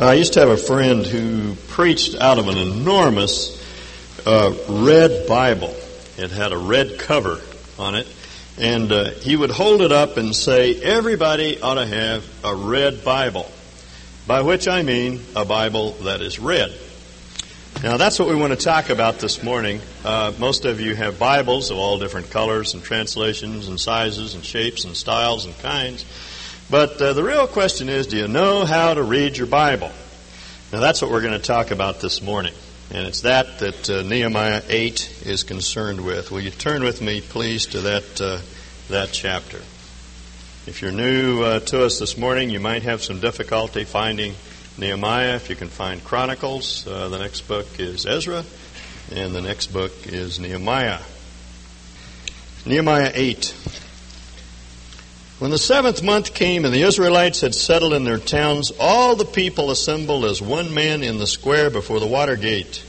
I used to have a friend who preached out of an enormous uh, red Bible. It had a red cover on it. And uh, he would hold it up and say, Everybody ought to have a red Bible. By which I mean a Bible that is red. Now, that's what we want to talk about this morning. Uh, most of you have Bibles of all different colors and translations and sizes and shapes and styles and kinds. But uh, the real question is, do you know how to read your Bible? Now that's what we're going to talk about this morning. And it's that that uh, Nehemiah 8 is concerned with. Will you turn with me, please, to that, uh, that chapter? If you're new uh, to us this morning, you might have some difficulty finding Nehemiah. If you can find Chronicles, uh, the next book is Ezra, and the next book is Nehemiah. Nehemiah 8. When the seventh month came and the Israelites had settled in their towns, all the people assembled as one man in the square before the water gate.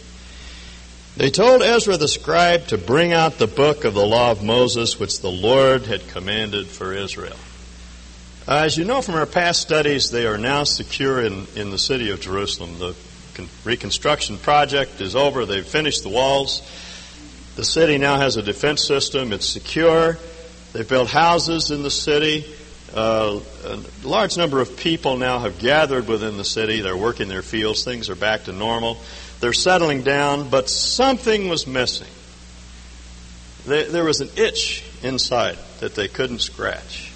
They told Ezra the scribe to bring out the book of the law of Moses, which the Lord had commanded for Israel. Uh, as you know from our past studies, they are now secure in, in the city of Jerusalem. The reconstruction project is over. They've finished the walls. The city now has a defense system. It's secure. They've built houses in the city. Uh, a large number of people now have gathered within the city. They're working their fields. Things are back to normal. They're settling down, but something was missing. There was an itch inside that they couldn't scratch.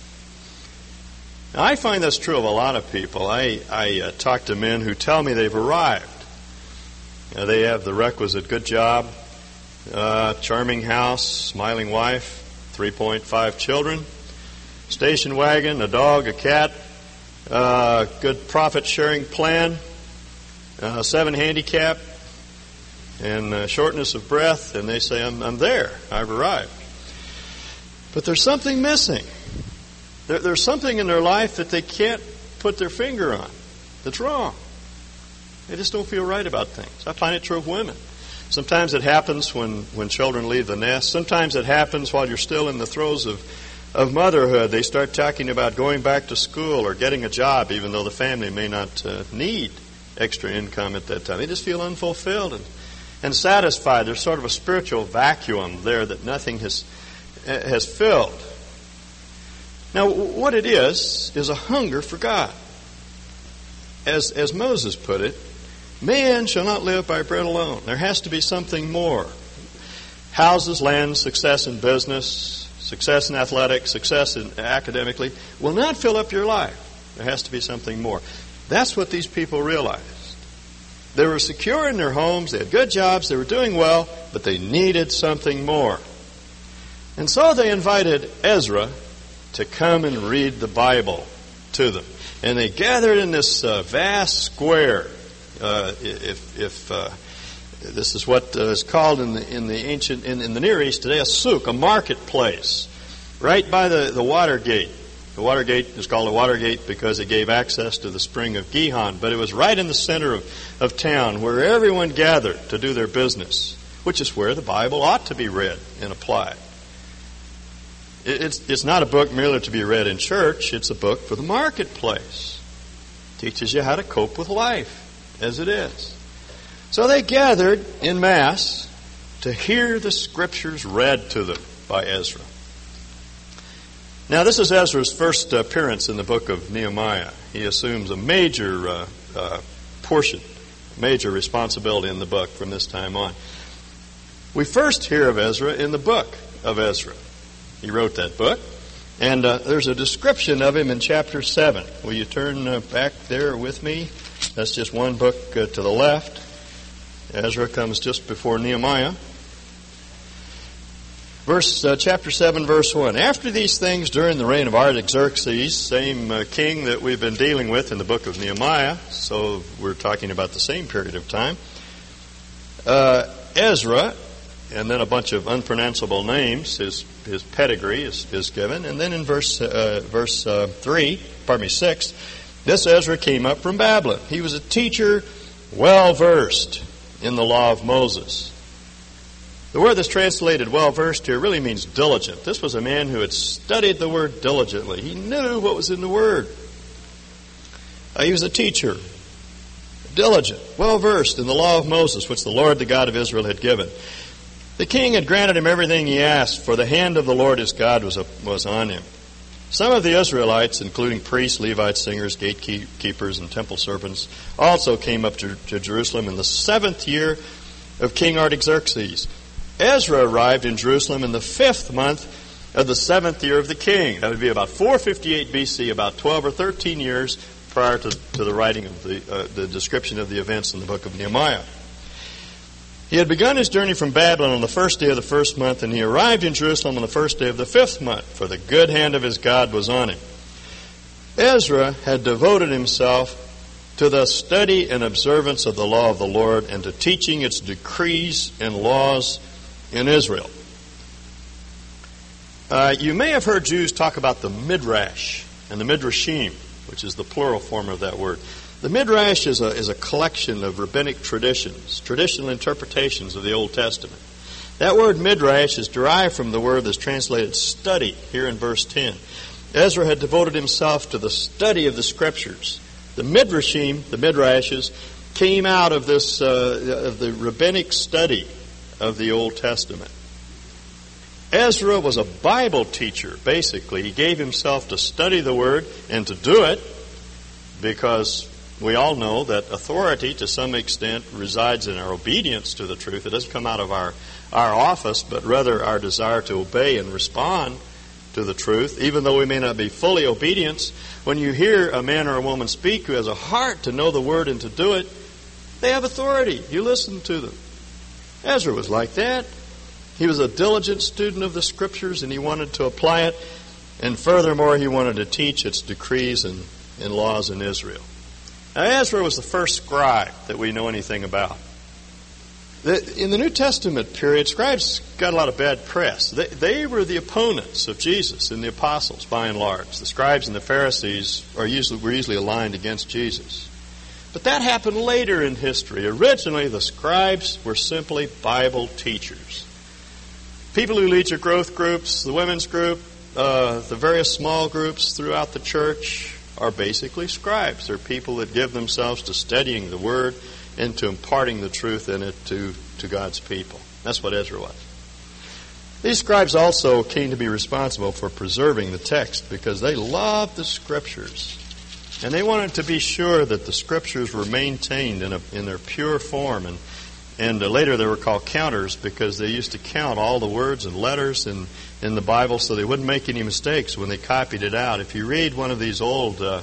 Now, I find that's true of a lot of people. I, I uh, talk to men who tell me they've arrived. They have the requisite good job, uh, charming house, smiling wife, 3.5 children, station wagon, a dog, a cat, uh, good profit sharing plan, uh, seven handicap, and uh, shortness of breath, and they say, I'm, I'm there, I've arrived. But there's something missing. There, there's something in their life that they can't put their finger on that's wrong. They just don't feel right about things. I find it true of women. Sometimes it happens when, when children leave the nest. Sometimes it happens while you're still in the throes of, of motherhood. They start talking about going back to school or getting a job, even though the family may not uh, need extra income at that time. They just feel unfulfilled and, and satisfied. There's sort of a spiritual vacuum there that nothing has, has filled. Now, what it is, is a hunger for God. As, as Moses put it, Man shall not live by bread alone. There has to be something more. Houses, land, success in business, success in athletics, success in academically will not fill up your life. There has to be something more. That's what these people realized. They were secure in their homes, they had good jobs, they were doing well, but they needed something more. And so they invited Ezra to come and read the Bible to them. And they gathered in this uh, vast square uh, if, if uh, this is what uh, is called in the, in the ancient, in, in the Near East today, a souk, a marketplace, right by the, the water gate. The water gate is called a water gate because it gave access to the spring of Gihon, but it was right in the center of, of town where everyone gathered to do their business, which is where the Bible ought to be read and applied. It's, it's not a book merely to be read in church, it's a book for the marketplace. It teaches you how to cope with life as it is. So they gathered in mass to hear the scriptures read to them by Ezra. Now, this is Ezra's first appearance in the book of Nehemiah. He assumes a major uh, uh, portion, major responsibility in the book from this time on. We first hear of Ezra in the book of Ezra. He wrote that book. And uh, there's a description of him in chapter 7. Will you turn uh, back there with me? That's just one book uh, to the left. Ezra comes just before Nehemiah. Verse uh, chapter seven, verse one. After these things, during the reign of Artaxerxes, same uh, king that we've been dealing with in the book of Nehemiah, so we're talking about the same period of time. Uh, Ezra, and then a bunch of unpronounceable names. His his pedigree is, is given, and then in verse uh, verse uh, three, pardon me, six. This Ezra came up from Babylon. He was a teacher well versed in the law of Moses. The word that's translated well versed here really means diligent. This was a man who had studied the word diligently. He knew what was in the word. Uh, he was a teacher. diligent, well versed in the law of Moses, which the Lord, the God of Israel, had given. The king had granted him everything he asked, for the hand of the Lord his God was, was on him. Some of the Israelites, including priests, Levites, singers, gatekeepers, and temple servants, also came up to, to Jerusalem in the seventh year of King Artaxerxes. Ezra arrived in Jerusalem in the fifth month of the seventh year of the king. That would be about 458 BC, about 12 or 13 years prior to, to the writing of the, uh, the description of the events in the book of Nehemiah. He had begun his journey from Babylon on the first day of the first month, and he arrived in Jerusalem on the first day of the fifth month, for the good hand of his God was on him. Ezra had devoted himself to the study and observance of the law of the Lord and to teaching its decrees and laws in Israel. Uh, you may have heard Jews talk about the midrash and the midrashim, which is the plural form of that word. The midrash is a, is a collection of rabbinic traditions, traditional interpretations of the Old Testament. That word midrash is derived from the word that's translated study here in verse 10. Ezra had devoted himself to the study of the scriptures. The midrashim, the midrashes, came out of this uh, of the rabbinic study of the Old Testament. Ezra was a Bible teacher, basically. He gave himself to study the Word and to do it because we all know that authority, to some extent, resides in our obedience to the truth. It doesn't come out of our, our office, but rather our desire to obey and respond to the truth, even though we may not be fully obedient. When you hear a man or a woman speak who has a heart to know the Word and to do it, they have authority. You listen to them. Ezra was like that. He was a diligent student of the Scriptures and he wanted to apply it. And furthermore, he wanted to teach its decrees and, and laws in Israel. Now, Ezra was the first scribe that we know anything about. in the New Testament period, scribes got a lot of bad press. They, they, were the opponents of Jesus and the apostles, by and large. The scribes and the Pharisees are usually, were usually aligned against Jesus. But that happened later in history. Originally, the scribes were simply Bible teachers. People who lead your growth groups, the women's group, uh, the various small groups throughout the church are basically scribes. They're people that give themselves to studying the Word and to imparting the truth in it to, to God's people. That's what Ezra was. These scribes also came to be responsible for preserving the text because they loved the Scriptures. And they wanted to be sure that the Scriptures were maintained in, a, in their pure form and and later they were called counters because they used to count all the words and letters in, in the Bible so they wouldn't make any mistakes when they copied it out. If you read one of these old uh,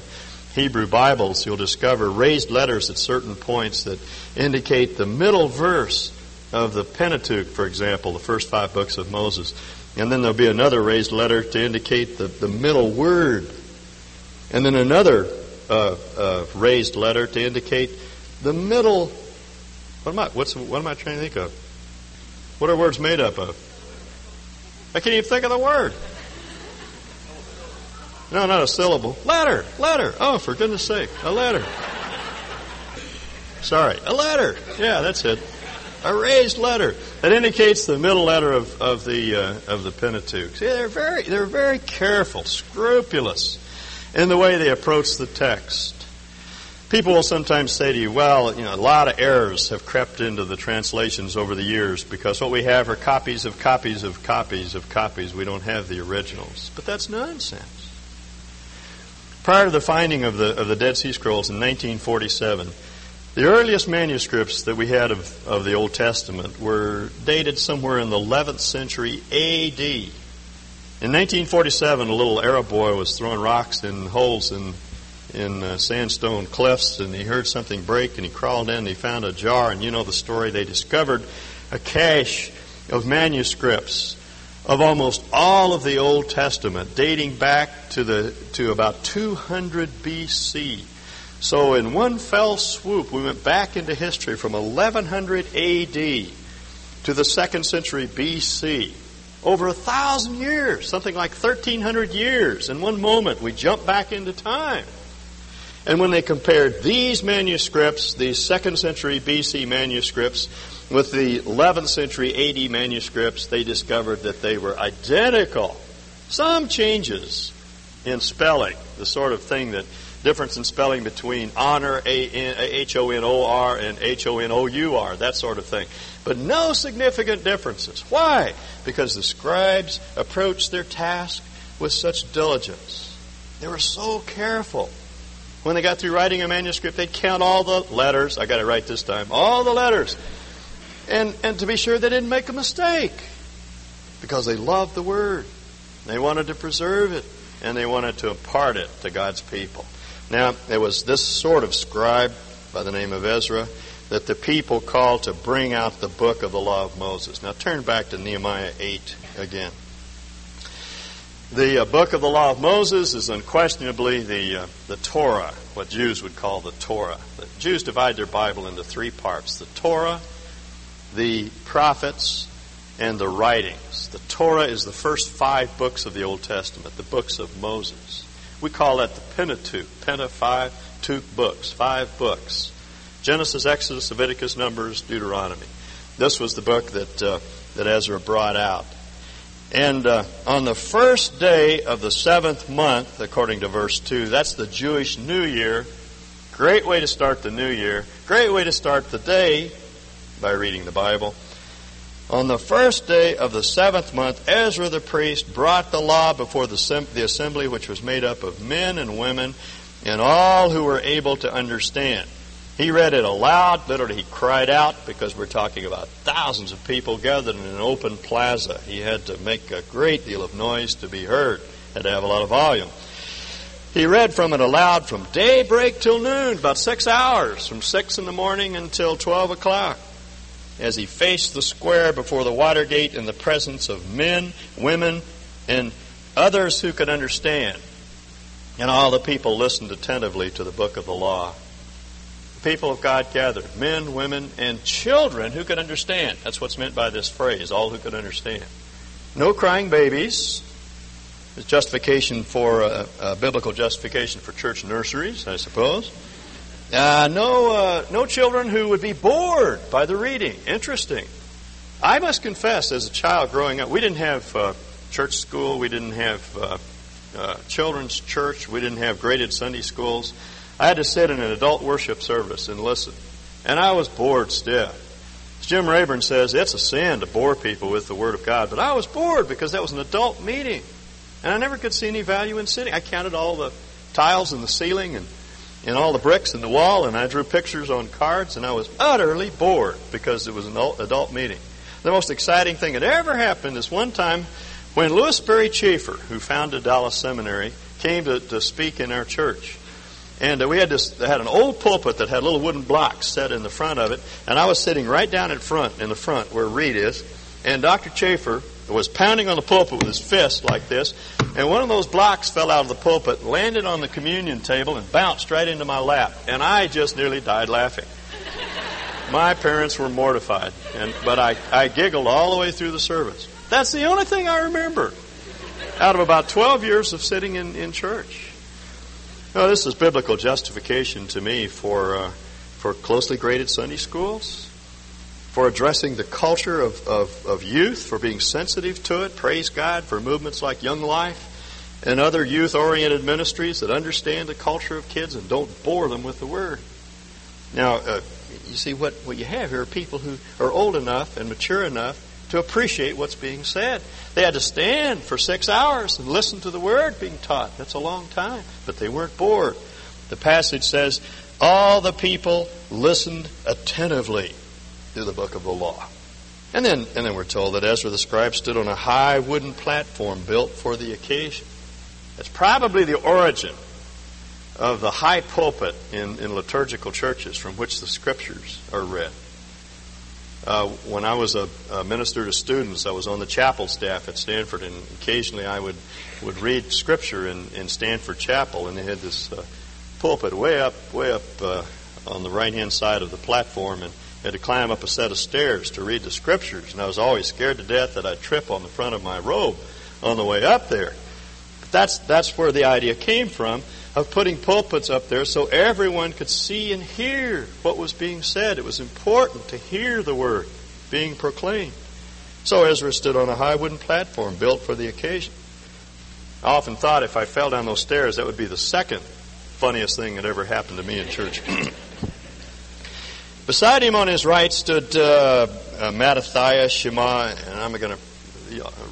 Hebrew Bibles, you'll discover raised letters at certain points that indicate the middle verse of the Pentateuch, for example, the first five books of Moses. And then there'll be another raised letter to indicate the, the middle word. And then another uh, uh, raised letter to indicate the middle what am I? What's what am I trying to think of? What are words made up of? I can't even think of the word. No, not a syllable. Letter, letter. Oh, for goodness sake, a letter. Sorry, a letter. Yeah, that's it. A raised letter that indicates the middle letter of, of the uh, of the Pentateuch. See, they're very they're very careful, scrupulous in the way they approach the text. People will sometimes say to you, well, you know, a lot of errors have crept into the translations over the years because what we have are copies of copies of copies of copies. We don't have the originals. But that's nonsense. Prior to the finding of the, of the Dead Sea Scrolls in 1947, the earliest manuscripts that we had of, of the Old Testament were dated somewhere in the 11th century AD. In 1947, a little Arab boy was throwing rocks in holes in in uh, sandstone cliffs, and he heard something break, and he crawled in, and he found a jar, and you know the story. They discovered a cache of manuscripts of almost all of the Old Testament, dating back to the to about 200 BC. So, in one fell swoop, we went back into history from 1100 AD to the second century BC. Over a thousand years, something like 1300 years. In one moment, we jump back into time. And when they compared these manuscripts, these second century BC manuscripts, with the 11th century AD manuscripts, they discovered that they were identical. Some changes in spelling, the sort of thing that difference in spelling between honor, H-O-N-O-R, and H-O-N-O-U-R, that sort of thing. But no significant differences. Why? Because the scribes approached their task with such diligence. They were so careful. When they got through writing a manuscript, they'd count all the letters. I got it right this time. All the letters. And, and to be sure they didn't make a mistake. Because they loved the Word. They wanted to preserve it. And they wanted to impart it to God's people. Now, it was this sort of scribe by the name of Ezra that the people called to bring out the book of the law of Moses. Now, turn back to Nehemiah 8 again. The uh, book of the law of Moses is unquestionably the, uh, the Torah, what Jews would call the Torah. The Jews divide their Bible into three parts the Torah, the prophets, and the writings. The Torah is the first five books of the Old Testament, the books of Moses. We call that the Pentateuch. Penta, five, Tuch books, five books. Genesis, Exodus, Leviticus, Numbers, Deuteronomy. This was the book that, uh, that Ezra brought out. And uh, on the first day of the seventh month, according to verse 2, that's the Jewish New Year. Great way to start the new year. Great way to start the day by reading the Bible. On the first day of the seventh month, Ezra the priest brought the law before the, the assembly, which was made up of men and women and all who were able to understand. He read it aloud. Literally, he cried out because we're talking about thousands of people gathered in an open plaza. He had to make a great deal of noise to be heard, had to have a lot of volume. He read from it aloud from daybreak till noon, about six hours, from six in the morning until 12 o'clock, as he faced the square before the Watergate in the presence of men, women, and others who could understand. And all the people listened attentively to the book of the law people of God gathered men, women, and children who could understand. That's what's meant by this phrase, all who could understand. No crying babies. It's justification for uh, uh, biblical justification for church nurseries, I suppose. Uh, no, uh, no children who would be bored by the reading. Interesting. I must confess, as a child growing up, we didn't have church school, we didn't have children's church, we didn't have graded Sunday schools. I had to sit in an adult worship service and listen. And I was bored stiff. As Jim Rayburn says, it's a sin to bore people with the Word of God. But I was bored because that was an adult meeting. And I never could see any value in sitting. I counted all the tiles in the ceiling and, and all the bricks in the wall, and I drew pictures on cards, and I was utterly bored because it was an adult meeting. The most exciting thing that ever happened is one time when Lewis Sperry Chafer, who founded Dallas Seminary, came to, to speak in our church. And uh, we had this, had an old pulpit that had little wooden blocks set in the front of it. And I was sitting right down in front, in the front where Reed is. And Dr. Chafer was pounding on the pulpit with his fist like this. And one of those blocks fell out of the pulpit, landed on the communion table, and bounced right into my lap. And I just nearly died laughing. My parents were mortified, and, but I, I giggled all the way through the service. That's the only thing I remember out of about 12 years of sitting in, in church. No, this is biblical justification to me for, uh, for closely graded Sunday schools, for addressing the culture of, of, of youth, for being sensitive to it. Praise God for movements like Young Life and other youth oriented ministries that understand the culture of kids and don't bore them with the Word. Now, uh, you see, what, what you have here are people who are old enough and mature enough to appreciate what's being said. They had to stand for six hours and listen to the word being taught. That's a long time, but they weren't bored. The passage says, All the people listened attentively to the book of the law. And then, and then we're told that Ezra the scribe stood on a high wooden platform built for the occasion. That's probably the origin of the high pulpit in, in liturgical churches from which the scriptures are read. Uh, when I was a, a, minister to students, I was on the chapel staff at Stanford, and occasionally I would, would read scripture in, in Stanford Chapel, and they had this uh, pulpit way up, way up uh, on the right hand side of the platform, and had to climb up a set of stairs to read the scriptures, and I was always scared to death that I'd trip on the front of my robe on the way up there. That's that's where the idea came from of putting pulpits up there so everyone could see and hear what was being said. It was important to hear the word being proclaimed. So Ezra stood on a high wooden platform built for the occasion. I often thought if I fell down those stairs, that would be the second funniest thing that ever happened to me in church. Beside him on his right stood uh, uh, Mattathias, Shema, and I'm going to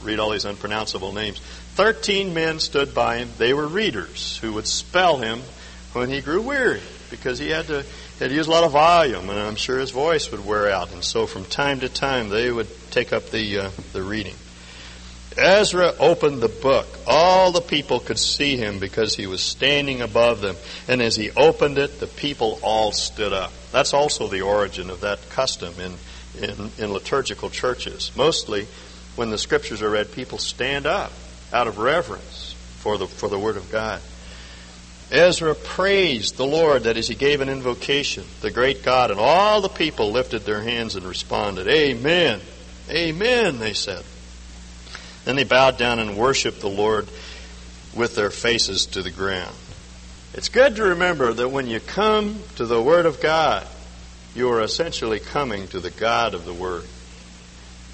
read all these unpronounceable names. Thirteen men stood by him. They were readers who would spell him when he grew weary because he had to, had to use a lot of volume, and I'm sure his voice would wear out. And so from time to time, they would take up the, uh, the reading. Ezra opened the book. All the people could see him because he was standing above them. And as he opened it, the people all stood up. That's also the origin of that custom in, in, in liturgical churches. Mostly, when the scriptures are read, people stand up out of reverence for the, for the Word of God. Ezra praised the Lord, that is, he gave an invocation, the great God, and all the people lifted their hands and responded, Amen, Amen, they said. Then they bowed down and worshiped the Lord with their faces to the ground. It's good to remember that when you come to the Word of God, you are essentially coming to the God of the Word.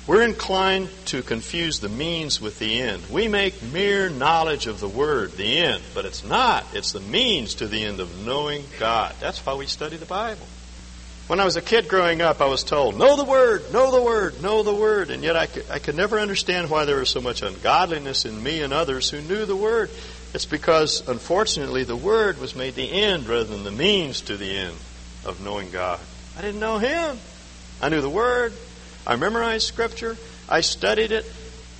We're inclined to confuse the means with the end. We make mere knowledge of the Word the end, but it's not. It's the means to the end of knowing God. That's why we study the Bible. When I was a kid growing up, I was told, know the Word, know the Word, know the Word. And yet I could, I could never understand why there was so much ungodliness in me and others who knew the Word. It's because, unfortunately, the Word was made the end rather than the means to the end of knowing God. I didn't know Him. I knew the Word. I memorized Scripture, I studied it,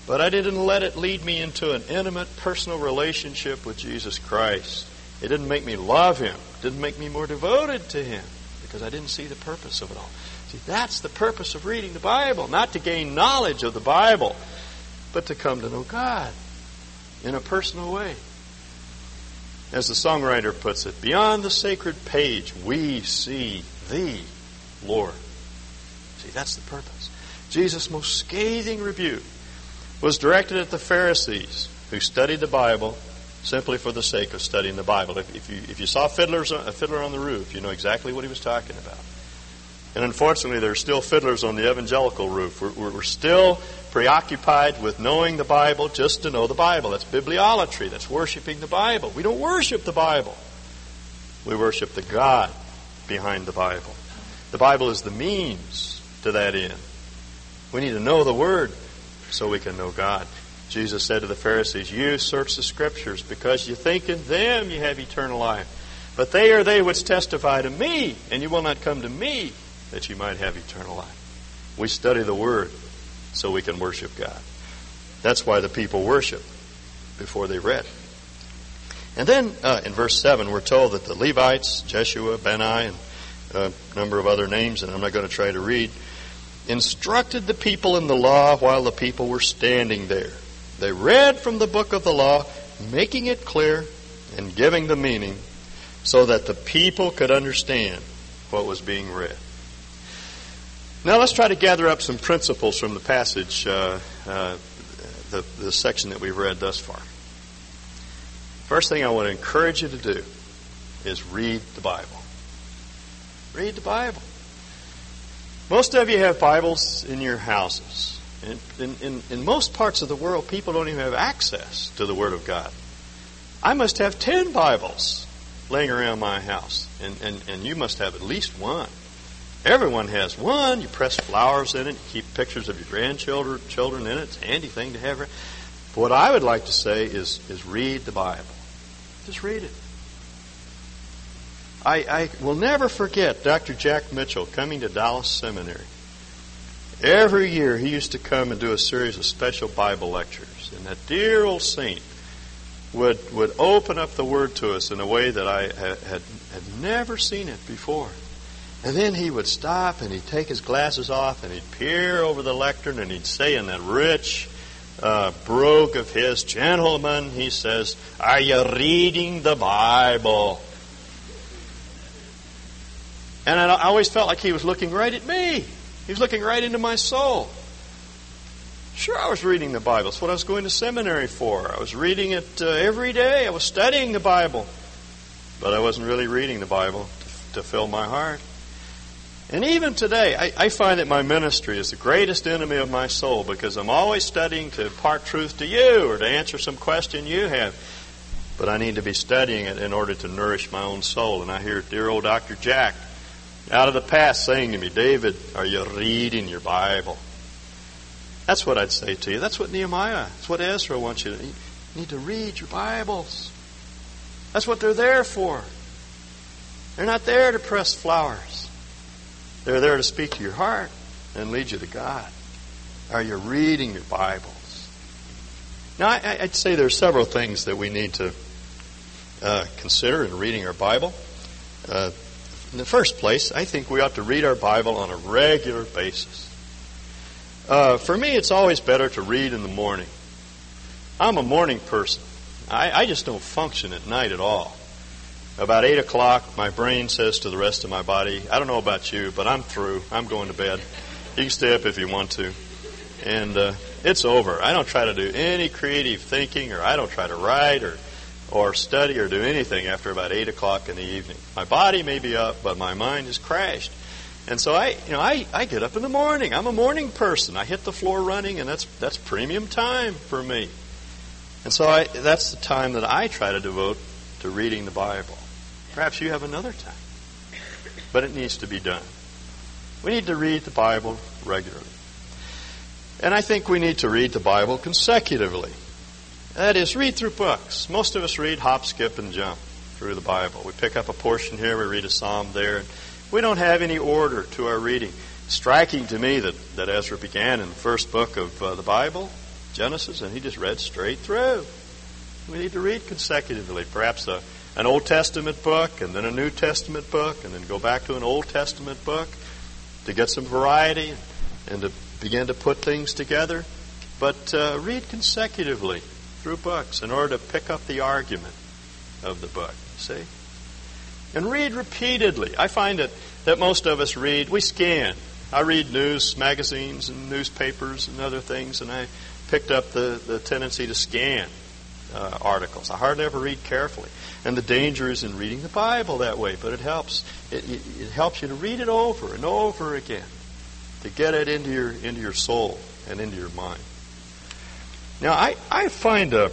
but I didn't let it lead me into an intimate personal relationship with Jesus Christ. It didn't make me love Him, it didn't make me more devoted to Him, because I didn't see the purpose of it all. See, that's the purpose of reading the Bible, not to gain knowledge of the Bible, but to come to know God in a personal way. As the songwriter puts it, beyond the sacred page, we see Thee, Lord. See, that's the purpose. Jesus' most scathing rebuke was directed at the Pharisees who studied the Bible simply for the sake of studying the Bible. If, if you, if you saw fiddlers, a fiddler on the roof, you know exactly what he was talking about. And unfortunately, there are still fiddlers on the evangelical roof. We're, we're, still preoccupied with knowing the Bible just to know the Bible. That's bibliolatry. That's worshiping the Bible. We don't worship the Bible. We worship the God behind the Bible. The Bible is the means to that end. We need to know the Word so we can know God. Jesus said to the Pharisees, You search the Scriptures because you think in them you have eternal life. But they are they which testify to me, and you will not come to me that you might have eternal life. We study the Word so we can worship God. That's why the people worship before they read. And then uh, in verse 7, we're told that the Levites, Jeshua, Bani, and a number of other names, and I'm not going to try to read, instructed the people in the law while the people were standing there. They read from the book of the law, making it clear and giving the meaning so that the people could understand what was being read. Now let's try to gather up some principles from the passage, uh, uh, the, the section that we've read thus far. First thing I want to encourage you to do is read the Bible. Read the Bible. Most of you have Bibles in your houses. In, in, in, most parts of the world, people don't even have access to the Word of God. I must have 10 Bibles laying around my house, and, and, and you must have at least one. Everyone has one. You press flowers in it, you keep pictures of your grandchildren children in it. It's a handy thing to have. what I would like to say is, is read the Bible. Just read it. I, I will never forget Dr. Jack Mitchell coming to Dallas Seminary. Every year he used to come and do a series of special Bible lectures. And that dear old saint would, would open up the Word to us in a way that I had, had, never seen it before. And then he would stop and he'd take his glasses off and he'd peer over the lectern and he'd say in that rich uh, brogue of his, Gentlemen, he says, Are you reading the Bible? And I always felt like he was looking right at me. He was looking right into my soul. Sure, I was reading the Bible. That's what I was going to seminary for. I was reading it uh, every day. I was studying the Bible. But I wasn't really reading the Bible to, to fill my heart. And even today, I, I, find that my ministry is the greatest enemy of my soul because I'm always studying to impart truth to you or to answer some question you have. but I need to be studying it in order to nourish my own soul. And I hear dear old Dr. Jack out of the past saying to me, David, are you reading your Bible? That's what I'd say to you. That's what Nehemiah, that's what Ezra wants you to. You need to read your Bibles. That's what they're there for. They're not there to press flowers. They're there to speak to your heart and lead you to God. Are you reading your Bibles? Now, I, would say there are several things that we need to uh, consider in reading our Bible. Uh, in the first place, I think we ought to read our Bible on a regular basis. Uh, for me, it's always better to read in the morning. I'm a morning person. I, I just don't function at night at all. About 8 o'clock, my brain says to the rest of my body, I don't know about you, but I'm through. I'm going to bed. You can stay up if you want to. And uh, it's over. I don't try to do any creative thinking, or I don't try to write, or or study, or do anything after about eight o'clock in the evening. My body may be up, but my mind is crashed. And so I, you know, I, I get up in the morning. I'm a morning person. I hit the floor running, and that's that's premium time for me. And so I, that's the time that I try to devote to reading the Bible. Perhaps you have another time. But it needs to be done. We need to read the Bible regularly. And I think we need to read the Bible consecutively. That is, read through books. Most of us read hop, skip, and jump through the Bible. We pick up a portion here, we read a psalm there. We don't have any order to our reading. Striking to me that, that Ezra began in the first book of uh, the Bible, Genesis, and he just read straight through. We need to read consecutively. Perhaps a an Old Testament book and then a New Testament book and then go back to an Old Testament book to get some variety and to begin to put things together. But uh, read consecutively through books in order to pick up the argument of the book. See? And read repeatedly. I find that, that most of us read, we scan. I read news magazines and newspapers and other things, and I picked up the, the tendency to scan uh, articles. I hardly ever read carefully. And the danger is in reading the Bible that way, but it helps. It, it, it, helps you to read it over and over again, to get it into your into your soul and into your mind. Now, I, I find uh,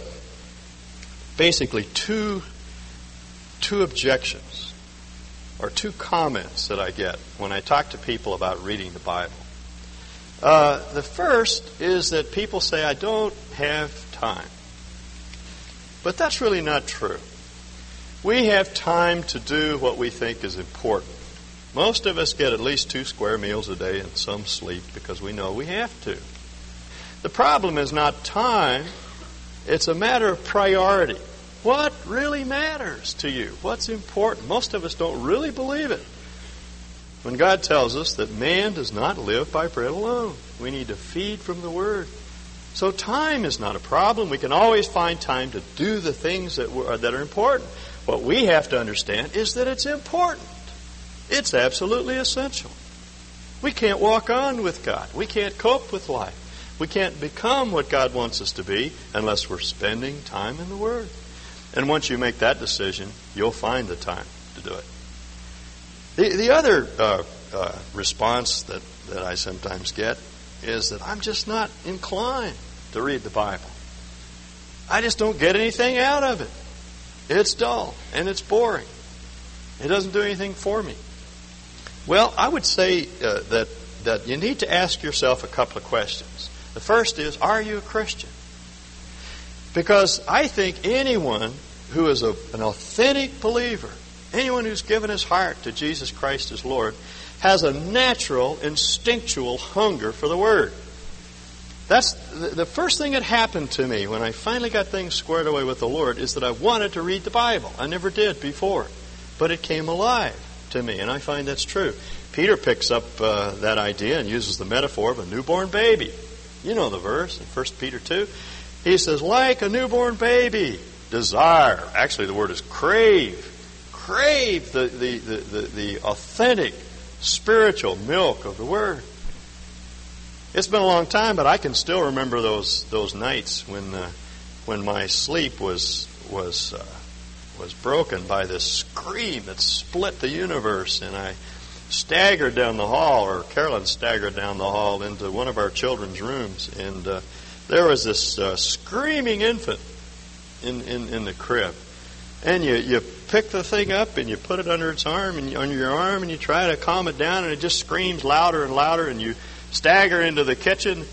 basically two two objections or two comments that I get when I talk to people about reading the Bible. Uh, the first is that people say, I don't have time. But that's really not true. We have time to do what we think is important. Most of us get at least two square meals a day and some sleep because we know we have to. The problem is not time, it's a matter of priority. What really matters to you? What's important? Most of us don't really believe it. When God tells us that man does not live by bread alone, we need to feed from the Word. So time is not a problem. We can always find time to do the things that, that are important. What we have to understand is that it's important. It's absolutely essential. We can't walk on with God. We can't cope with life. We can't become what God wants us to be unless we're spending time in the Word. And once you make that decision, you'll find the time to do it. The, the other uh, uh, response that, that I sometimes get is that I'm just not inclined to read the Bible. I just don't get anything out of it. It's dull and it's boring. It doesn't do anything for me. Well, I would say uh, that that you need to ask yourself a couple of questions. The first is, are you a Christian? Because I think anyone who is a, an authentic believer, anyone who's given his heart to Jesus Christ as Lord, has a natural, instinctual hunger for the Word. That's the first thing that happened to me when I finally got things squared away with the Lord is that I wanted to read the Bible. I never did before, but it came alive to me, and I find that's true. Peter picks up uh, that idea and uses the metaphor of a newborn baby. You know the verse in 1 Peter 2. He says, like a newborn baby, desire. Actually, the word is crave. Crave the, the, the, the, the authentic spiritual milk of the Word. It's been a long time, but I can still remember those those nights when uh, when my sleep was was uh, was broken by this scream that split the universe, and I staggered down the hall, or Carolyn staggered down the hall into one of our children's rooms, and uh, there was this uh, screaming infant in, in in the crib. and you, you pick the thing up and you put it under its arm and under your arm and you try to calm it down and it just screams louder and louder and you stagger into the kitchen.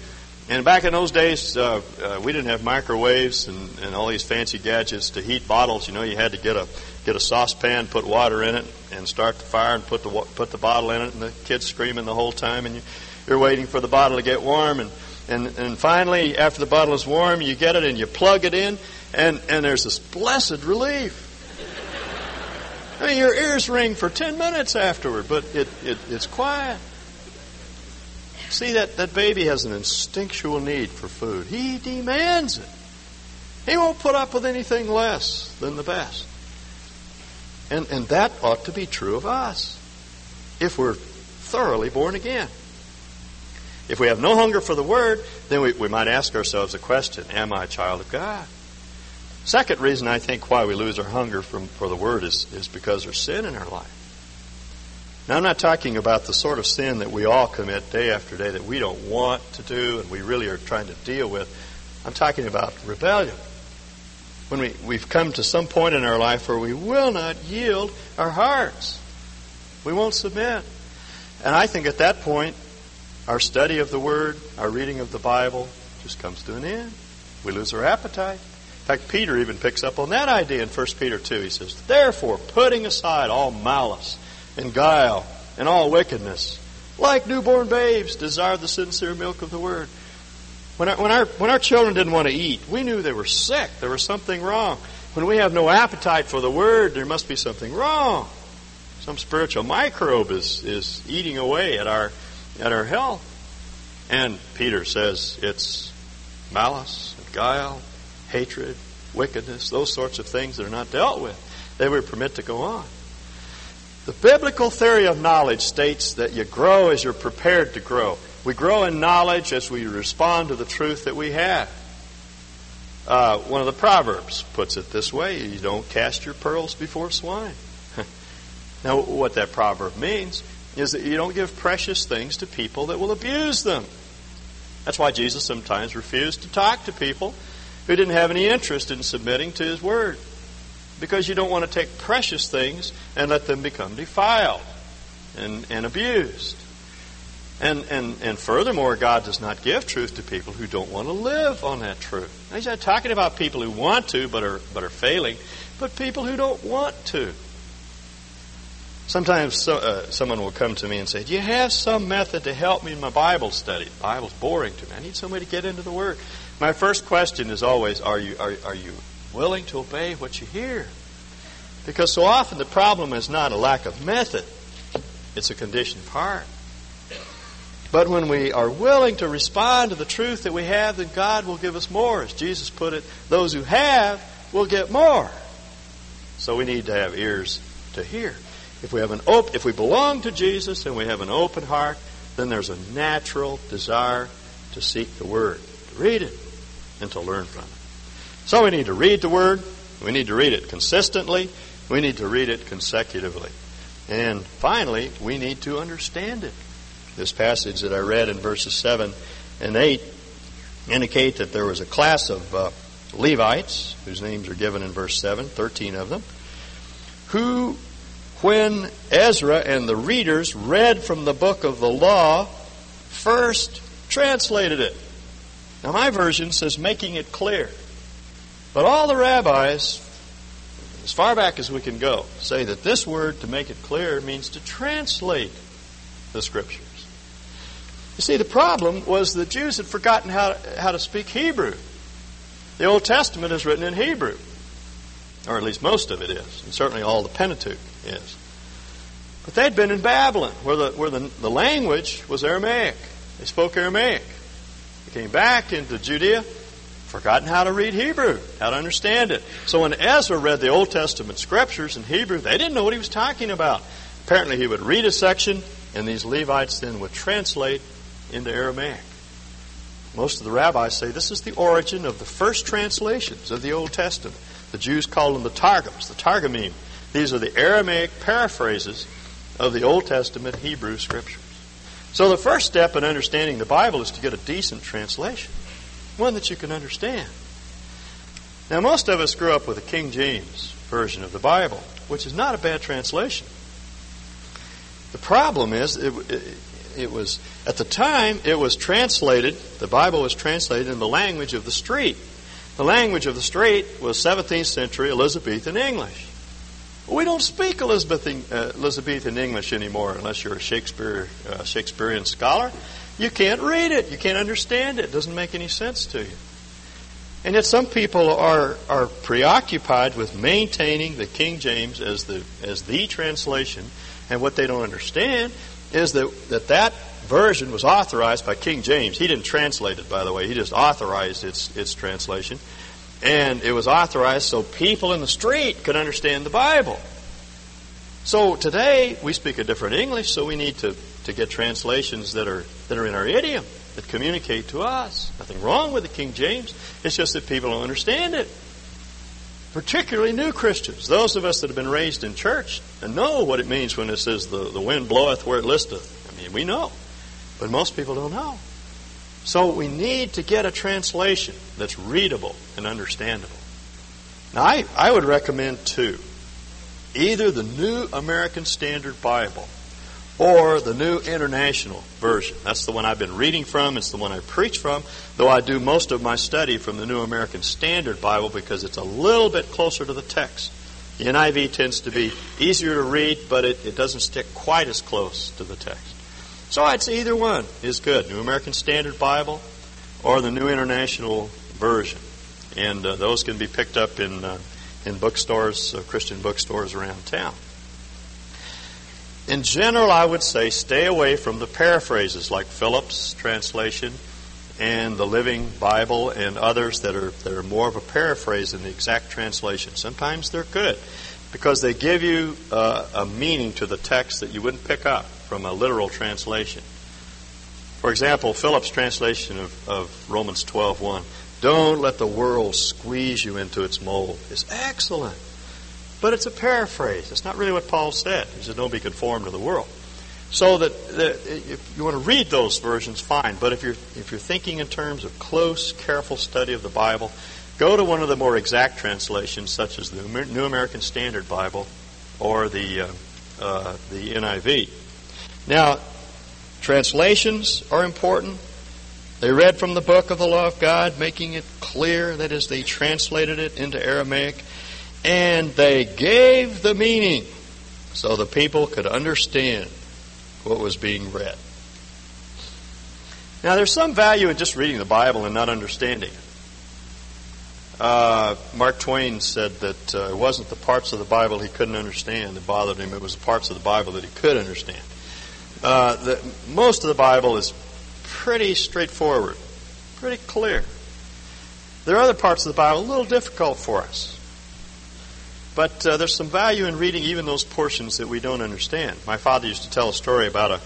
And back in those days, uh, uh, we didn't have microwaves and, and all these fancy gadgets to heat bottles. You know, you had to get a get a saucepan, put water in it, and start the fire and put the put the bottle in it. And the kids screaming the whole time, and you, you're waiting for the bottle to get warm. And and and finally, after the bottle is warm, you get it and you plug it in, and and there's this blessed relief. I mean, your ears ring for 10 minutes afterward, but it, it, it's quiet. See, that, that baby has an instinctual need for food. He demands it. He won't put up with anything less than the best. And, and that ought to be true of us if we're thoroughly born again. If we have no hunger for the Word, then we, we might ask ourselves a question Am I a child of God? Second reason I think why we lose our hunger from, for the Word is, is because there's sin in our life. Now, I'm not talking about the sort of sin that we all commit day after day that we don't want to do and we really are trying to deal with. I'm talking about rebellion. When we, we've come to some point in our life where we will not yield our hearts, we won't submit. And I think at that point, our study of the Word, our reading of the Bible, just comes to an end. We lose our appetite In fact, Peter even picks up on that idea in 1 Peter 2. He says, Therefore, putting aside all malice and guile and all wickedness, like newborn babes, desire the sincere milk of the word. When our, when, our, when our children didn't want to eat, we knew they were sick. There was something wrong. When we have no appetite for the word, there must be something wrong. Some spiritual microbe is, is eating away at our, at our health. And Peter says it's malice guile hatred, wickedness, those sorts of things that are not dealt with. They would permit to go on. The biblical theory of knowledge states that you grow as you're prepared to grow. We grow in knowledge as we respond to the truth that we have. Uh, one of the Proverbs puts it this way you don't cast your pearls before swine. now, what that proverb means is that you don't give precious things to people that will abuse them. That's why Jesus sometimes refused to talk to people who didn't have any interest in submitting to his word. Because you don't want to take precious things and let them become defiled and, and abused. And, and, and furthermore, God does not give truth to people who don't want to live on that truth. Now, he's not talking about people who want to but are, but are failing, but people who don't want to. Sometimes so, uh, someone will come to me and say, Do you have some method to help me in my Bible study? The Bible's boring to me. I need somebody to get into the Word. My first question is always, are you, are, are you willing to obey what you hear? Because so often the problem is not a lack of method, it's a condition of heart. But when we are willing to respond to the truth that we have, then God will give us more. As Jesus put it, those who have will get more. So we need to have ears to hear. If we have an op- if we belong to Jesus and we have an open heart, then there's a natural desire to seek the Word, to read it, and to learn from it. So we need to read the Word. We need to read it consistently. We need to read it consecutively. And finally, we need to understand it. This passage that I read in verses 7 and 8 indicate that there was a class of uh, Levites, whose names are given in verse 7, 13 of them, who, when Ezra and the readers read from the book of the law, first translated it. Now, my version says making it clear. But all the rabbis, as far back as we can go, say that this word, to make it clear, means to translate the Scriptures. You see, the problem was the Jews had forgotten how, how to speak Hebrew. The Old Testament is written in Hebrew, or at least most of it is, and certainly all the Pentateuch is. But they'd been in Babylon, where the, where the, the language was Aramaic. They spoke Aramaic. They came back into Judea, forgotten how to read Hebrew, how to understand it. So when Ezra read the Old Testament scriptures in Hebrew, they didn't know what he was talking about. Apparently, he would read a section, and these Levites then would translate into Aramaic. Most of the rabbis say this is the origin of the first translations of the Old Testament. The Jews call them the Targums, the Targumim. These are the Aramaic paraphrases of the Old Testament Hebrew scriptures. So the first step in understanding the Bible is to get a decent translation, one that you can understand. Now, most of us grew up with a King James version of the Bible, which is not a bad translation. The problem is, it, it, it was at the time it was translated. The Bible was translated in the language of the street. The language of the street was 17th century Elizabethan English. We don't speak Elizabethan, uh, Elizabethan English anymore unless you're a Shakespeare uh, Shakespearean scholar. You can't read it. You can't understand it. It doesn't make any sense to you. And yet some people are, are preoccupied with maintaining the King James as the, as the translation. And what they don't understand is that, that that version was authorized by King James. He didn't translate it, by the way. He just authorized its, its translation. And it was authorized so people in the street could understand the Bible. So today we speak a different English, so we need to, to get translations that are, that are in our idiom, that communicate to us. Nothing wrong with the King James. It's just that people don't understand it. Particularly new Christians, those of us that have been raised in church and know what it means when it says the, the wind bloweth where it listeth. I mean, we know. But most people don't know. So we need to get a translation that's readable and understandable. Now, I, I would recommend two either the New American Standard Bible or the New International Version. That's the one I've been reading from. It's the one I preach from, though I do most of my study from the New American Standard Bible because it's a little bit closer to the text. The NIV tends to be easier to read, but it, it doesn't stick quite as close to the text. So I'd say either one is good New American Standard Bible or the New International Version. And uh, those can be picked up in, uh, in bookstores, uh, Christian bookstores around town. In general, I would say stay away from the paraphrases like Phillips' translation and the Living Bible and others that are, that are more of a paraphrase than the exact translation. Sometimes they're good because they give you uh, a meaning to the text that you wouldn't pick up from a literal translation. For example, Phillips' translation of, of Romans 12.1, don't let the world squeeze you into its mold, is excellent. But it's a paraphrase. It's not really what Paul said. He said, don't be conformed to the world. So that, that if you want to read those versions, fine. But if you're, if you're thinking in terms of close, careful study of the Bible, go to one of the more exact translations, such as the New American Standard Bible or the, uh, uh, the NIV. Now, translations are important. They read from the book of the law of God, making it clear. That is, they translated it into Aramaic and they gave the meaning so the people could understand what was being read. Now, there's some value in just reading the Bible and not understanding it. Uh, Mark Twain said that uh, it wasn't the parts of the Bible he couldn't understand that bothered him, it was the parts of the Bible that he could understand. Uh, the, most of the Bible is pretty straightforward, pretty clear. There are other parts of the Bible a little difficult for us. But uh, there's some value in reading even those portions that we don't understand. My father used to tell a story about a,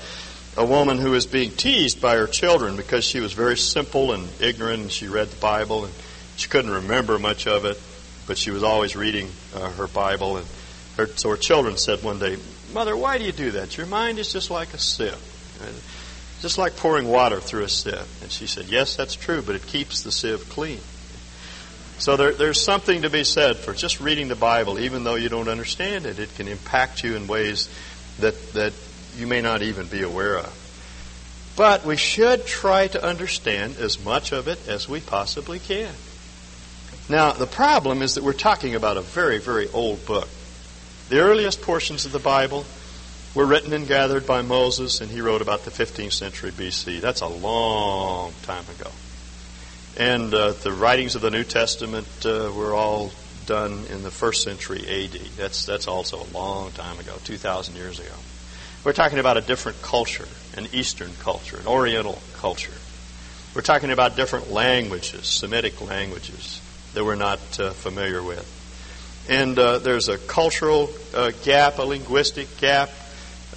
a woman who was being teased by her children because she was very simple and ignorant and she read the Bible and she couldn't remember much of it, but she was always reading uh, her Bible. And her, so her children said one day, Mother, why do you do that? Your mind is just like a sieve. Just like pouring water through a sieve. And she said, Yes, that's true, but it keeps the sieve clean. So there, there's something to be said for just reading the Bible, even though you don't understand it. It can impact you in ways that, that you may not even be aware of. But we should try to understand as much of it as we possibly can. Now, the problem is that we're talking about a very, very old book. The earliest portions of the Bible were written and gathered by Moses, and he wrote about the 15th century BC. That's a long time ago. And uh, the writings of the New Testament uh, were all done in the first century AD. That's, that's also a long time ago, 2,000 years ago. We're talking about a different culture, an Eastern culture, an Oriental culture. We're talking about different languages, Semitic languages that we're not uh, familiar with. And uh, there's a cultural uh, gap, a linguistic gap,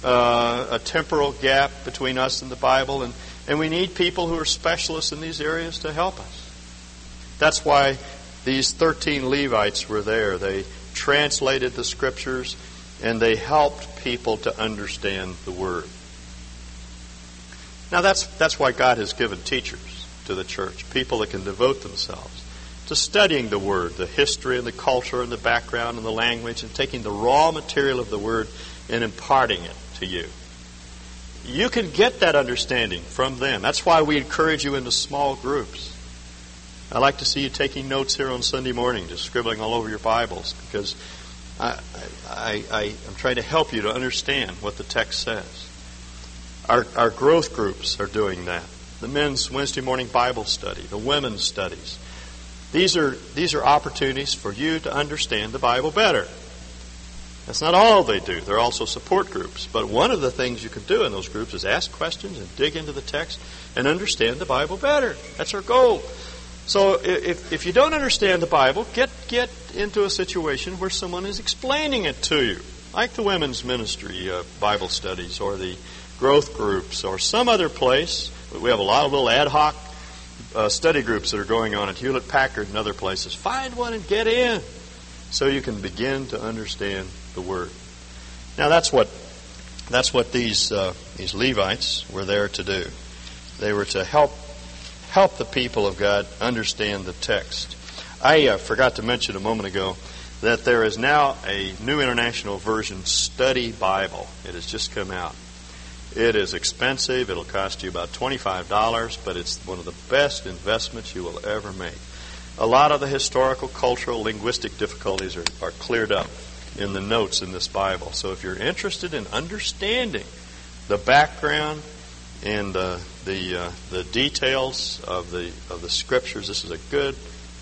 uh, a temporal gap between us and the Bible. And and we need people who are specialists in these areas to help us. That's why these 13 Levites were there. They translated the scriptures and they helped people to understand the word. Now that's that's why God has given teachers to the church, people that can devote themselves to studying the Word, the history and the culture and the background and the language, and taking the raw material of the Word and imparting it to you. You can get that understanding from them. That's why we encourage you into small groups. I like to see you taking notes here on Sunday morning, just scribbling all over your Bibles, because I, I, I, am trying to help you to understand what the text says. Our, our growth groups are doing that. The men's Wednesday morning Bible study, the women's studies. These are, these are opportunities for you to understand the Bible better. That's not all they do. They're also support groups. But one of the things you can do in those groups is ask questions and dig into the text and understand the Bible better. That's our goal. So if, if you don't understand the Bible, get, get into a situation where someone is explaining it to you, like the women's ministry uh, Bible studies or the growth groups or some other place. We have a lot of little ad hoc uh, study groups that are going on at Hewlett Packard and other places. Find one and get in so you can begin to understand the Word. Now that's what that's what these uh, these Levites were there to do. They were to help help the people of God understand the text. I uh, forgot to mention a moment ago that there is now a new international version study Bible. It has just come out. It is expensive. It'll cost you about $25, but it's one of the best investments you will ever make. A lot of the historical, cultural, linguistic difficulties are, are cleared up in the notes in this Bible. So if you're interested in understanding the background and uh, the uh, the details of the of the scriptures, this is a good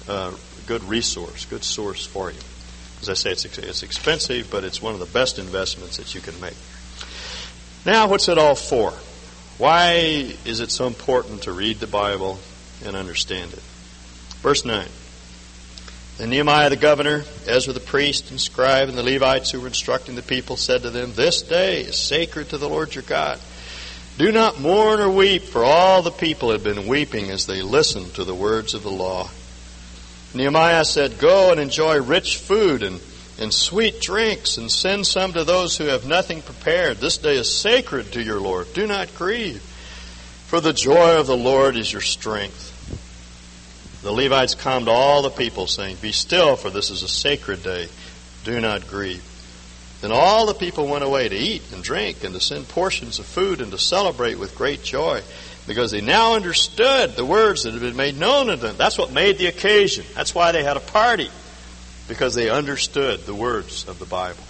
uh, good resource, good source for you. As I say, it's it's expensive, but it's one of the best investments that you can make. Now, what's it all for? Why is it so important to read the Bible and understand it? Verse 9. Then Nehemiah the governor, Ezra the priest and scribe, and the Levites who were instructing the people said to them, This day is sacred to the Lord your God. Do not mourn or weep, for all the people had been weeping as they listened to the words of the law. Nehemiah said, Go and enjoy rich food and and sweet drinks, and send some to those who have nothing prepared. This day is sacred to your Lord. Do not grieve, for the joy of the Lord is your strength. The Levites calmed all the people, saying, Be still, for this is a sacred day. Do not grieve. Then all the people went away to eat and drink and to send portions of food and to celebrate with great joy because they now understood the words that had been made known to them. That's what made the occasion. That's why they had a party because they understood the words of the Bible.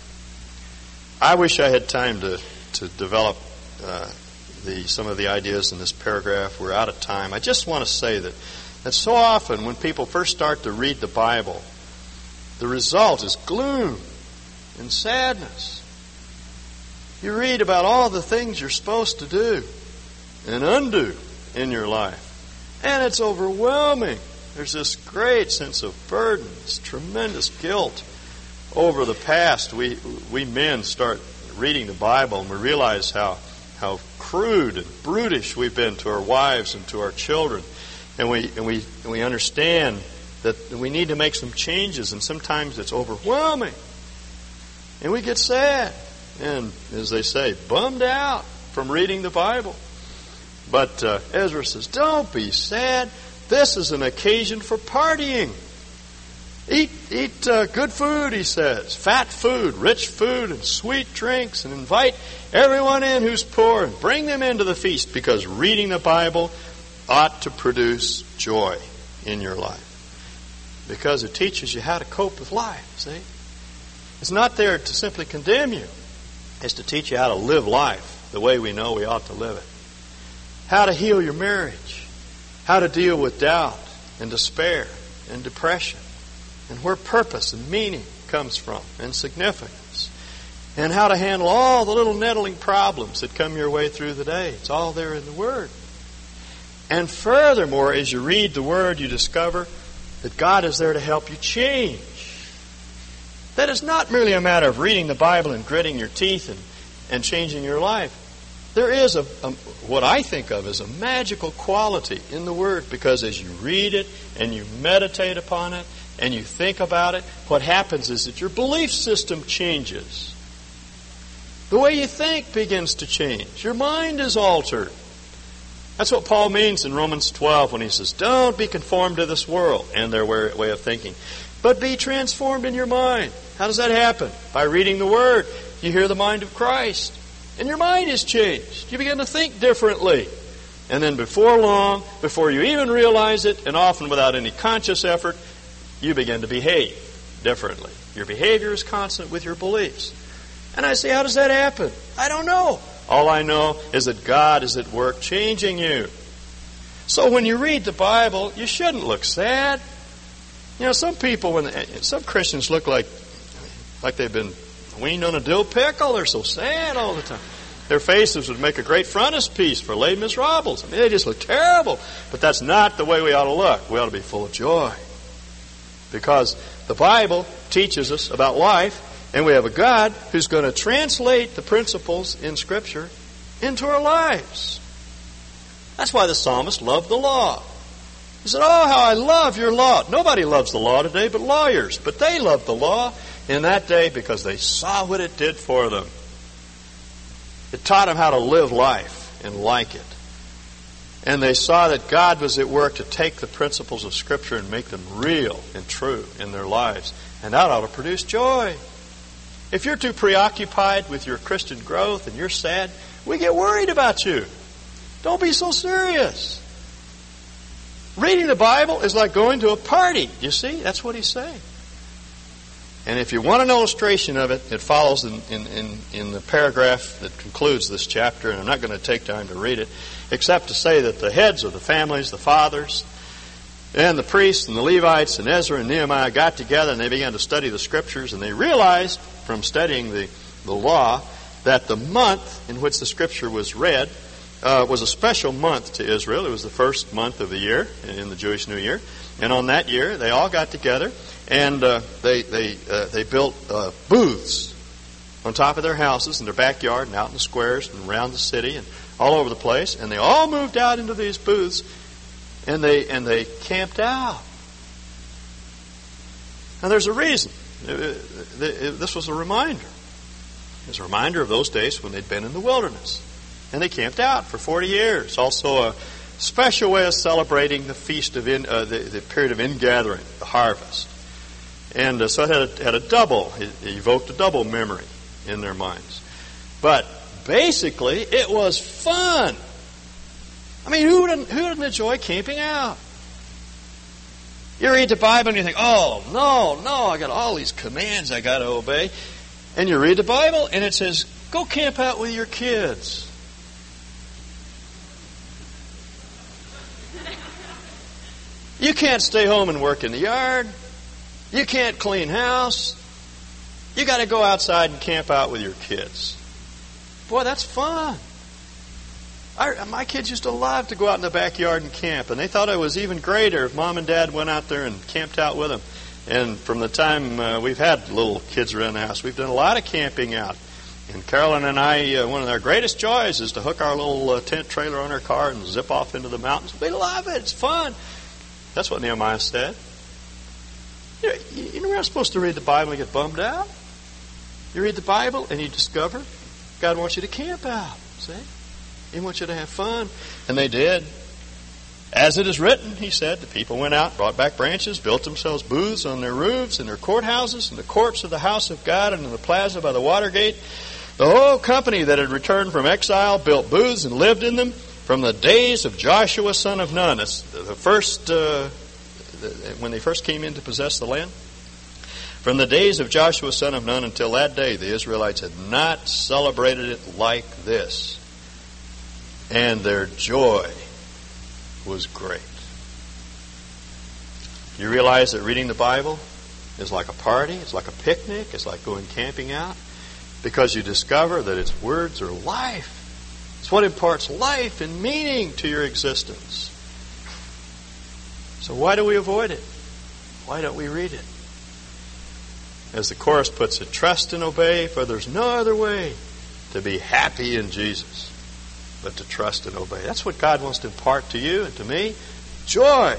I wish I had time to, to develop uh, the, some of the ideas in this paragraph. We're out of time. I just want to say that, that so often when people first start to read the Bible, the result is gloom and sadness. You read about all the things you're supposed to do and undo in your life, and it's overwhelming. There's this great sense of burden, this tremendous guilt over the past. We, we men start reading the Bible and we realize how, how crude and brutish we've been to our wives and to our children. And we, and we, and we understand that we need to make some changes, and sometimes it's overwhelming. And we get sad and, as they say, bummed out from reading the Bible. But uh, Ezra says, Don't be sad. This is an occasion for partying. Eat, eat uh, good food, he says. Fat food, rich food, and sweet drinks, and invite everyone in who's poor and bring them into the feast because reading the Bible ought to produce joy in your life. Because it teaches you how to cope with life, see? It's not there to simply condemn you, it's to teach you how to live life the way we know we ought to live it. How to heal your marriage how to deal with doubt and despair and depression, and where purpose and meaning comes from and significance, and how to handle all the little nettling problems that come your way through the day. It's all there in the Word. And furthermore, as you read the Word, you discover that God is there to help you change. That is not merely a matter of reading the Bible and gritting your teeth and, and changing your life. There is a, a, what I think of as a magical quality in the Word because as you read it and you meditate upon it and you think about it, what happens is that your belief system changes. The way you think begins to change. Your mind is altered. That's what Paul means in Romans 12 when he says, Don't be conformed to this world and their way of thinking, but be transformed in your mind. How does that happen? By reading the Word. You hear the mind of Christ, and your mind is changed. You begin to think differently. And then before long, before you even realize it, and often without any conscious effort, you begin to behave differently. Your behavior is consonant with your beliefs. And I say, how does that happen? I don't know. All I know is that God is at work changing you. So when you read the Bible, you shouldn't look sad. You know, some people, when they, some Christians look like like they've been weaned on a dill pickle. They're so sad all the time. Their faces would make a great frontispiece for Les Miserables. I mean, they just look terrible. But that's not the way we ought to look. We ought to be full of joy. Because the Bible teaches us about life, and we have a God who's going to translate the principles in Scripture into our lives. That's why the psalmist loved the law. He said, Oh, how I love your law. Nobody loves the law today but lawyers, but they loved the law in that day because they saw what it did for them. It taught them how to live life and like it. And they saw that God was at work to take the principles of Scripture and make them real and true in their lives. And that ought to produce joy. If you're too preoccupied with your Christian growth and you're sad, we get worried about you. Don't be so serious. Reading the Bible is like going to a party. You see? That's what he's saying. And if you want an illustration of it, it follows in, in, in, in, the paragraph that concludes this chapter, and I'm not going to take time to read it, except to say that the heads of the families, the fathers, and the priests and the Levites and Ezra and Nehemiah got together and they began to study the scriptures, and they realized from studying the, the law that the month in which the scripture was read uh, was a special month to Israel. It was the first month of the year in the Jewish New Year. And on that year, they all got together and uh, they they uh, they built uh, booths on top of their houses in their backyard and out in the squares and around the city and all over the place. And they all moved out into these booths, and they and they camped out. Now there's a reason. Uh, uh, this was a reminder. It was a reminder of those days when they'd been in the wilderness, and they camped out for 40 years. Also a special way of celebrating the feast of in, uh, the, the period of ingathering, the harvest. And uh, so it had a, had a double, it evoked a double memory in their minds. But basically, it was fun. I mean, who didn't, who didn't enjoy camping out? You read the Bible and you think, oh, no, no, I got all these commands I got to obey. And you read the Bible and it says, go camp out with your kids. You can't stay home and work in the yard. You can't clean house. You got to go outside and camp out with your kids. Boy, that's fun. I, my kids used to love to go out in the backyard and camp, and they thought it was even greater if mom and dad went out there and camped out with them. And from the time uh, we've had little kids around the house, we've done a lot of camping out. And Carolyn and I, uh, one of our greatest joys is to hook our little uh, tent trailer on our car and zip off into the mountains. We love it. It's fun. That's what Nehemiah said. You know, you're not supposed to read the Bible and get bummed out. You read the Bible and you discover God wants you to camp out. See? He wants you to have fun. And they did. As it is written, he said, the people went out, brought back branches, built themselves booths on their roofs, in their courthouses, in the courts of the house of God, and in the plaza by the water gate. The whole company that had returned from exile built booths and lived in them from the days of Joshua son of Nun. That's the first uh, when they first came in to possess the land? From the days of Joshua son of Nun until that day, the Israelites had not celebrated it like this. And their joy was great. You realize that reading the Bible is like a party, it's like a picnic, it's like going camping out, because you discover that its words are life. It's what imparts life and meaning to your existence. So why do we avoid it? Why don't we read it? As the chorus puts it, trust and obey, for there's no other way to be happy in Jesus but to trust and obey. That's what God wants to impart to you and to me joy.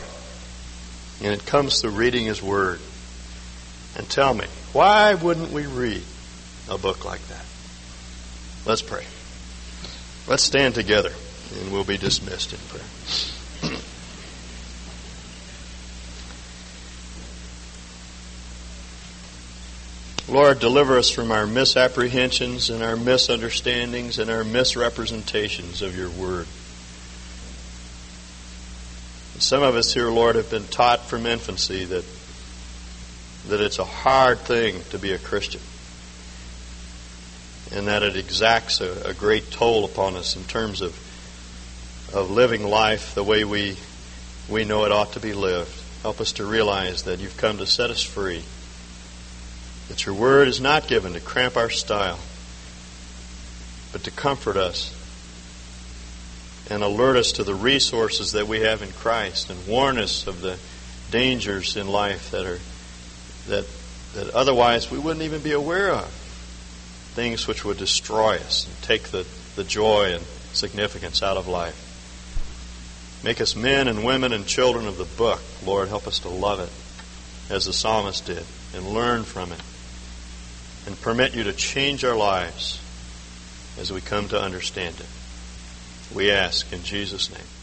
And it comes through reading His Word. And tell me, why wouldn't we read a book like that? Let's pray. Let's stand together. And we'll be dismissed in prayer. Lord, deliver us from our misapprehensions and our misunderstandings and our misrepresentations of your word. Some of us here, Lord, have been taught from infancy that, that it's a hard thing to be a Christian and that it exacts a, a great toll upon us in terms of, of living life the way we, we know it ought to be lived. Help us to realize that you've come to set us free that your word is not given to cramp our style, but to comfort us and alert us to the resources that we have in Christ and warn us of the dangers in life that are that that otherwise we wouldn't even be aware of. Things which would destroy us and take the, the joy and significance out of life. Make us men and women and children of the book. Lord, help us to love it as the psalmist did and learn from it and permit you to change our lives as we come to understand it. We ask in Jesus' name.